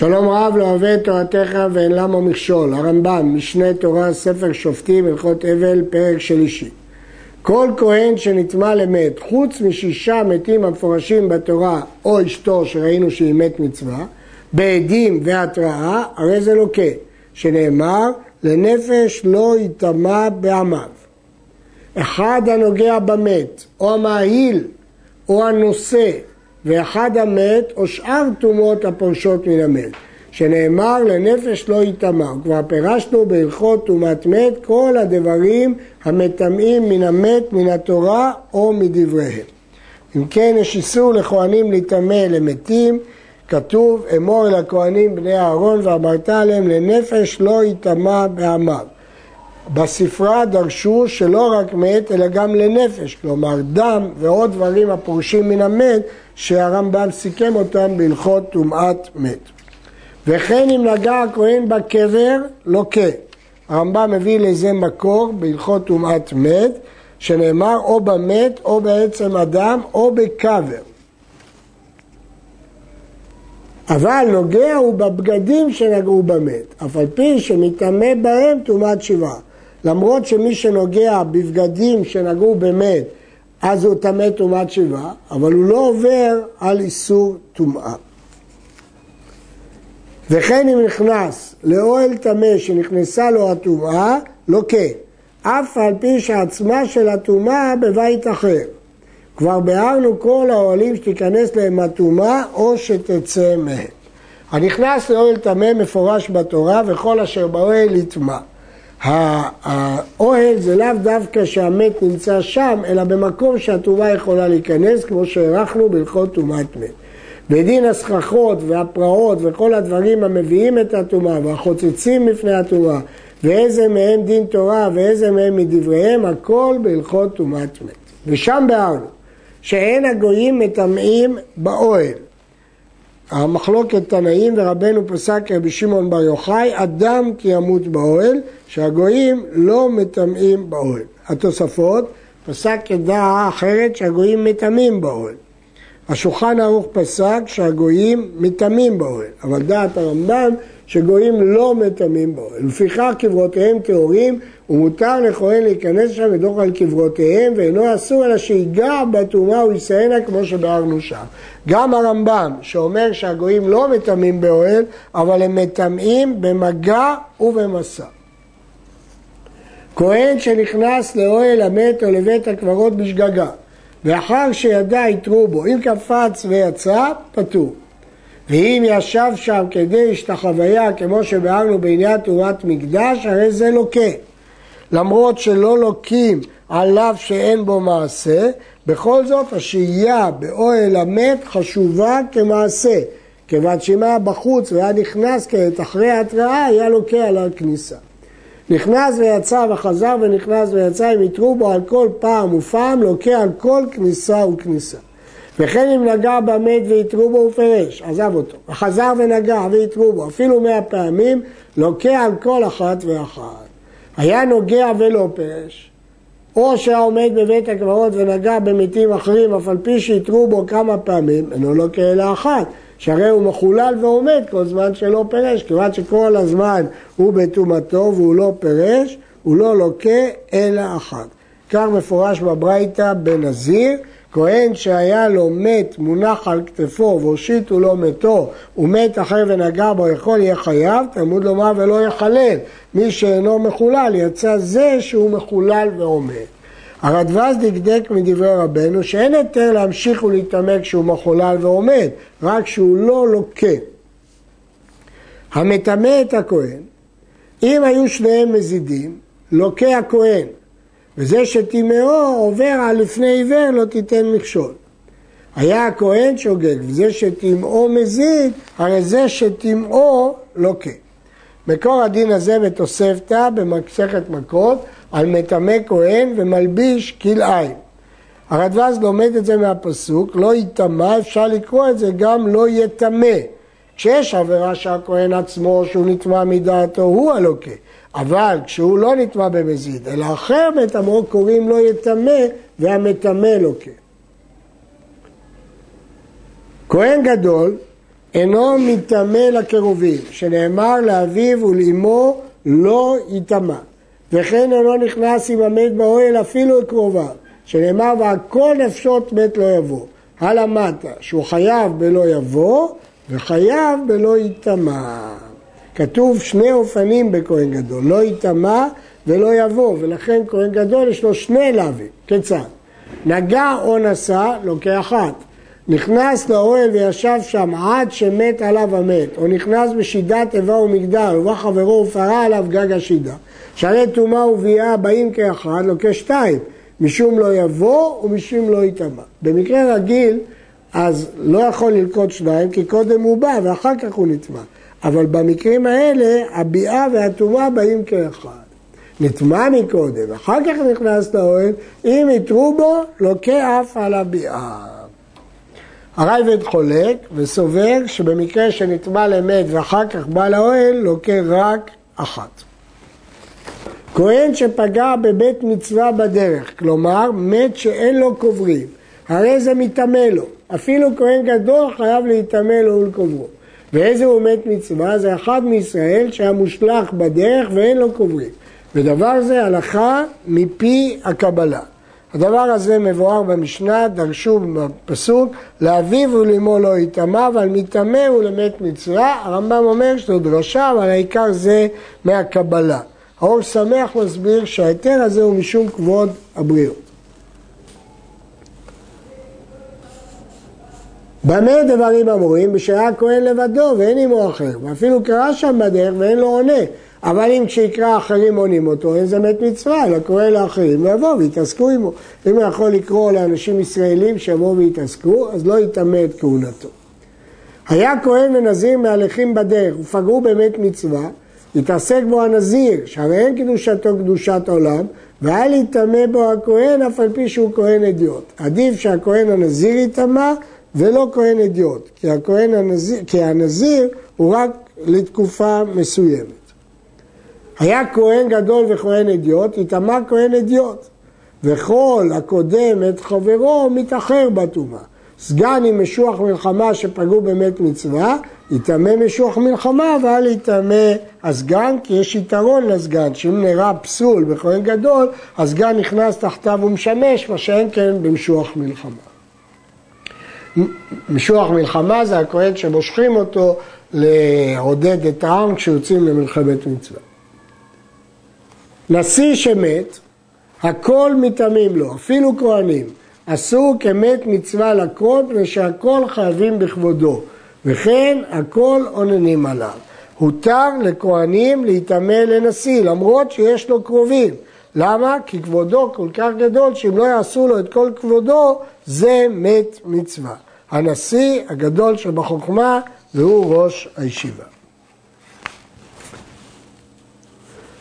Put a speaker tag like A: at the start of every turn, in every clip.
A: שלום רב לא אוהב את תורתך ואין למה מכשול. הרמב"ם, משנה תורה, ספר שופטים, הלכות אבל, פרק שלישי. כל כהן שנטמע למת, חוץ משישה מתים המפורשים בתורה או אשתו שראינו שהיא מת מצווה, בעדים והתראה, הרי זה לוקה, שנאמר לנפש לא יטמע בעמיו. אחד הנוגע במת, או המאהיל, או הנושא, ואחד המת, או שאר טומאות הפורשות מן המת. שנאמר לנפש לא יטמע. כבר פירשנו בהלכות טומאת מת כל הדברים המטמאים מן המת, מן התורה או מדבריהם. אם כן, יש איסור לכהנים להיטמא למתים, כתוב אמור אל הכהנים בני אהרון ואמרת עליהם לנפש לא יטמע בעמיו. בספרה דרשו שלא רק מת אלא גם לנפש, כלומר דם ועוד דברים הפורשים מן המת שהרמב"ם סיכם אותם בהלכות טומאת מת. וכן אם נגע הכהן בקבר, לוקה. הרמב"ם מביא לזה מקור בהלכות טומאת מת, שנאמר או במת או בעצם אדם או בקבר. אבל נוגע הוא בבגדים שנגעו במת, אף על פי שמטמא בהם טומאת שבעה. למרות שמי שנוגע בבגדים שנגעו במת, אז הוא טמא טומאת שבעה, אבל הוא לא עובר על איסור טומאה. וכן אם נכנס לאוהל טמא שנכנסה לו הטומאה, לא כן, אף על פי שעצמה של הטומאה בבית אחר. כבר ביארנו כל האוהלים שתיכנס להם הטומאה או שתצא מהם. הנכנס לאוהל טמא מפורש בתורה וכל אשר באוהל יטמא. האוהל זה לאו דווקא שהמת נמצא שם, אלא במקום שהטומאה יכולה להיכנס, כמו שהערכנו בהלכות טומאת מת. בדין הסככות והפרעות וכל הדברים המביאים את הטומאה והחוצצים לפני הטומאה ואיזה מהם דין תורה ואיזה מהם מדבריהם, הכל בהלכות טומאת מת. ושם ביארנו שאין הגויים מטמאים באוהל. המחלוקת תנאים ורבנו פסק רבי שמעון בר יוחאי, אדם כי ימות באוהל, שהגויים לא מטמאים באוהל. התוספות, פסק כדעה אחרת שהגויים מטמאים באוהל. השולחן ערוך פסק שהגויים מטמאים באוהל, אבל דעת הרמב"ם שגויים לא מטמאים באוהל. לפיכך קברותיהם טהורים ומותר לכהן להיכנס שם ודוח על קברותיהם ואינו אסור אלא שיגע בטומאה ויסיינה כמו שביארנו שם. גם הרמב"ם שאומר שהגויים לא מטמאים באוהל אבל הם מטמאים במגע ובמסע. כהן שנכנס לאוהל המת או לבית הקברות בשגגה ואחר שידע יתרו בו, אם קפץ ויצא, פטור. ואם ישב שם כדי השתחוויה, כמו שביארנו בעניין תאורת מקדש, הרי זה לוקה. למרות שלא לוקים עליו שאין בו מעשה, בכל זאת השהייה באוהל המת חשובה כמעשה, כיוון שאם היה בחוץ והיה נכנס כעת אחרי ההתראה, היה לוקה על הכניסה. נכנס ויצא וחזר ונכנס ויצא, אם יתרו בו על כל פעם ופעם, לוקה על כל כניסה וכניסה. וכן אם נגע במת ויתרו בו הוא פירש, עזב אותו, וחזר ונגע ויתרו בו, אפילו מאה פעמים, לוקה על כל אחת ואחת. היה נוגע ולא פירש, או שהיה עומד בבית הקברות ונגע במתים אחרים, אף על פי שיתרו בו כמה פעמים, אינו לוקה אלא אחת. שהרי הוא מחולל ועומד כל זמן שלא פירש, כיוון שכל הזמן הוא בטומאתו והוא לא פירש, הוא לא לוקה אלא אחת. כך מפורש בברייתא בנזיר, כהן שהיה לו מת מונח על כתפו והושיטו לו מתו ומת אחר ונגע בו יכול יהיה חייב, תלמוד לומר ולא יחלל. מי שאינו מחולל יצא זה שהוא מחולל ועומד. הרדווז דקדק מדברי רבנו שאין היתר להמשיך ולהתעמק כשהוא מחולל ועומד, רק שהוא לא לוקה. המטמא את הכהן, אם היו שניהם מזידים, לוקה הכהן, וזה שטימאו עובר על לפני עיוור לא תיתן מכשול. היה הכהן שוגג, וזה שטימאו מזיד, הרי זה שטימאו לוקה. מקור הדין הזה בתוספתא במסכת מכות על מטמא כהן ומלביש כלאיים. הרדווז לומד את זה מהפסוק, לא יטמא, אפשר לקרוא את זה גם לא יטמא. כשיש עבירה שהכהן עצמו, שהוא נטמע מדעתו, הוא הלוקה. אבל כשהוא לא נטמע במזיד, אלא אחר מטמאו קוראים לו יטמא, והמטמא לוקה. כהן גדול אינו מטמא לקרובים, שנאמר לאביו ולאמו לא יטמא. וכן אינו נכנס עם המת באוהל אפילו לקרוביו, שנאמר והכל נפשות מת לא יבוא. הלמטה, שהוא חייב בלא יבוא וחייב בלא יטמא. כתוב שני אופנים בכהן גדול, לא יטמא ולא יבוא, ולכן כהן גדול יש לו שני לאווים. כיצד? נגע או נשא, לוקח אחת. נכנס לאוהל וישב שם עד שמת עליו המת, או נכנס בשידת איבה ומגדל, ובא חברו ופרה עליו גג השידה. שהרי טומאה וביאה באים כאחד, לוקח שתיים, משום לא יבוא ומשום לא יטמא. במקרה רגיל, אז לא יכול ללקוט שניים, כי קודם הוא בא ואחר כך הוא נטמא. אבל במקרים האלה, הביאה והטומאה באים כאחד. נטמע מקודם, אחר כך נכנס לאוהל, אם יתרו בו, לוקה אף על הביאה. הרייבד חולק וסובר שבמקרה שנטמע למת ואחר כך בא לאוהל, לוקה רק אחת. כהן שפגע בבית מצווה בדרך, כלומר מת שאין לו קוברים, הרי זה מטמא לו. אפילו כהן גדול חייב להיטמא לו ולקוברו. ואיזה הוא מת מצווה? זה אחד מישראל שהיה מושלך בדרך ואין לו קוברים. ודבר זה הלכה מפי הקבלה. הדבר הזה מבואר במשנה, דרשו בפסוק, לאביו ולאמו לא יטמא, אבל מטמא ולמת מצווה. הרמב"ם אומר שזו דרשה, אבל העיקר זה מהקבלה. האור שמח מסביר שההיתר הזה הוא משום כבוד הבריאות. במה דברים אמורים? בשעה כהן לבדו ואין עמו אחר, ואפילו קרא שם בדרך ואין לו עונה. אבל אם כשיקרא אחרים עונים אותו, אין זה מת מצווה, אלא קורא לאחרים ויבואו ויתעסקו עמו. אם הוא יכול לקרוא לאנשים ישראלים שיבואו ויתעסקו, אז לא יטמא את כהונתו. היה כהן ונזיר מהלכים בדרך ופגעו במת מצווה, יתעסק בו הנזיר, שהרי אין קדושתו קדושת עולם, ואל יטמא בו הכהן אף על פי שהוא כהן אדיוט. עדיף שהכהן הנזיר יטמא ולא כהן אדיוט, כי, הנזיר, כי הנזיר הוא רק לתקופה מסוימת. היה כהן גדול וכהן אדיוט, יטמא כהן אדיוט. וכל הקודם את חברו מתאחר בטומאה. סגן עם משוח מלחמה שפגעו במת מצווה, יטמא משוח מלחמה ואל יטמא הסגן, כי יש יתרון לסגן, שאם נראה פסול בכהן גדול, הסגן נכנס תחתיו ומשמש, מה שאין כן במשוח מלחמה. משוח מלחמה זה הכהן שמושכים אותו לעודד את העם כשיוצאים למלחמת מצווה. נשיא שמת, הכל מטמאים לו, אפילו כהנים. אסור כמת מצווה לקרות, ושהכל חייבים בכבודו, וכן הכל אוננים עליו. הותר לכהנים להיטמא לנשיא, למרות שיש לו קרובים. למה? כי כבודו כל כך גדול, שאם לא יעשו לו את כל כבודו, זה מת מצווה. הנשיא הגדול שבחוכמה, והוא ראש הישיבה.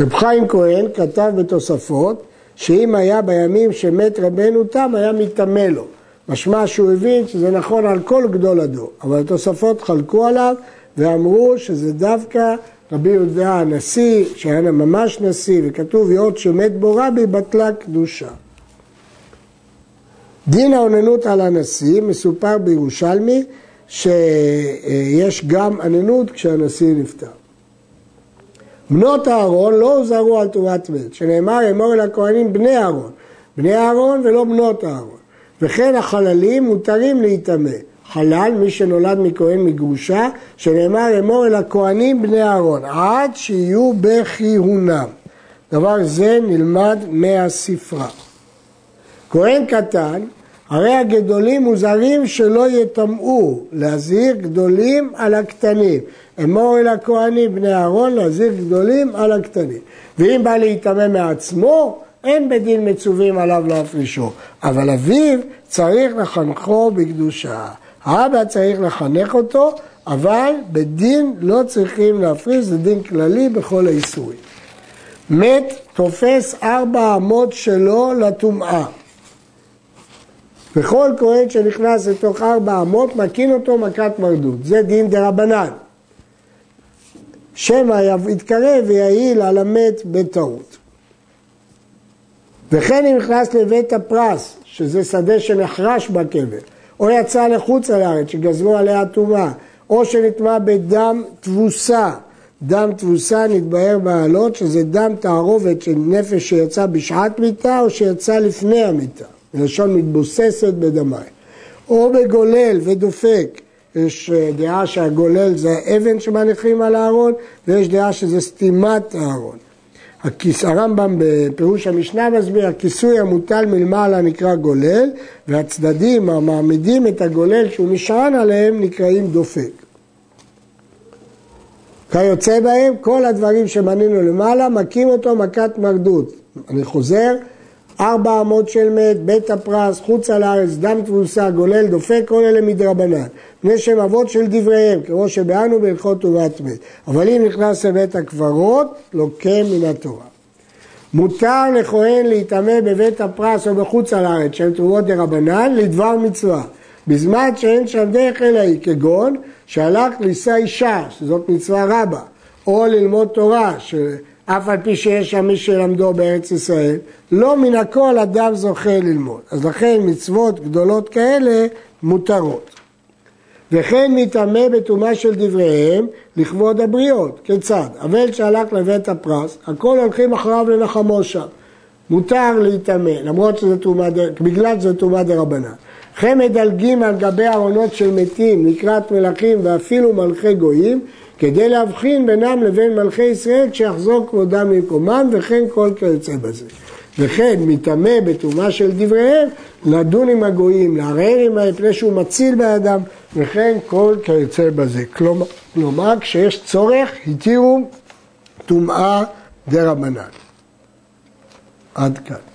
A: רב חיים כהן כתב בתוספות שאם היה בימים שמת רבנו תם היה מטמא לו. משמע שהוא הבין שזה נכון על כל גדול הדור, אבל התוספות חלקו עליו ואמרו שזה דווקא רבי יהודה הנשיא, שהיה ממש נשיא, וכתוב יאות שמת בו רבי בטלה קדושה. דין האוננות על הנשיא מסופר בירושלמי שיש גם אננות כשהנשיא נפטר. בנות אהרון לא הוזהרו על טומאת מת, שנאמר אמור אל הכהנים בני אהרון, בני אהרון ולא בנות אהרון. וכן החללים מותרים להיטמא. חלל, מי שנולד מכהן מגרושה, שנאמר אמור אל הכהנים בני אהרון, עד שיהיו בכיהונם. דבר זה נלמד מהספרה. כהן קטן הרי הגדולים מוזהרים שלא יטמאו, להזהיר גדולים על הקטנים. אמור אל הכהנים בני אהרון להזהיר גדולים על הקטנים. ואם בא להיטמא מעצמו, אין בדין מצווים עליו להפרישו. אבל אביו צריך לחנכו בקדושה. האבא צריך לחנך אותו, אבל בדין לא צריכים להפריש, זה דין כללי בכל האיסורים. מת תופס ארבע אמות שלו לטומאה. וכל כהן שנכנס לתוך ארבע אמות, מקין אותו מכת מרדות. זה דין דה רבנן. שמא יתקרב ויעיל על המת בטעות. וכן אם נכנס לבית הפרס, שזה שדה שנחרש בקבר, או יצא לחוץ על הארץ שגזרו עליה טומאה, או שנטמע בדם תבוסה. דם תבוסה נתבהר בעלות, שזה דם תערובת של נפש שיצא בשעת מיתה או שיצא לפני המיתה. מלשון מתבוססת בדמיים. או בגולל ודופק, יש אה, דעה שהגולל זה האבן שמניחים על הארון, ויש דעה שזה סתימת הארון. הרמב"ם בפירוש המשנה מסביר, הכיסוי המוטל מלמעלה נקרא גולל, והצדדים המעמידים את הגולל שהוא נשען עליהם נקראים דופק. כיוצא בהם, כל הדברים שמנינו למעלה, מכים אותו מכת מרדות. אני חוזר, ארבע אמות של מת, בית הפרס, חוץ על הארץ, דם תבוסה, גולל, דופק, כל אלה מדרבנן. פני שם אבות של דבריהם, כמו שבאנו בהלכות טובת מת. אבל אם נכנס לבית הקברות, לוקה מן התורה. מותר לכהן להיטמא בבית הפרס או בחוץ על הארץ, שהם תרומות דרבנן, לדבר מצווה. בזמן שאין שם דרך אלא היא, כגון שהלך לישא אישה, שזאת מצווה רבה, או ללמוד תורה, אף על פי שיש שם מי שלמדו בארץ ישראל, לא מן הכל אדם זוכה ללמוד. אז לכן מצוות גדולות כאלה מותרות. וכן מטמא בטומאה של דבריהם לכבוד הבריות. כיצד? אבל שהלך לבית הפרס, הכל הולכים אחריו לנחמו שם. מותר להיטמא, למרות שזה טומאה, בגלל שזה טומאה דרבנן. וכן מדלגים על גבי ארונות של מתים לקראת מלכים ואפילו מלכי גויים, כדי להבחין בינם לבין מלכי ישראל כשיחזור כבודם ממקומם וכן כל כיוצא בזה. וכן מטמא בטומאה של דבריהם לדון עם הגויים, לערער עמהם מפני שהוא מציל באדם וכן כל כיוצא בזה. כלומר, כלומר כשיש צורך התירו טומאה דרבנן. עד כאן.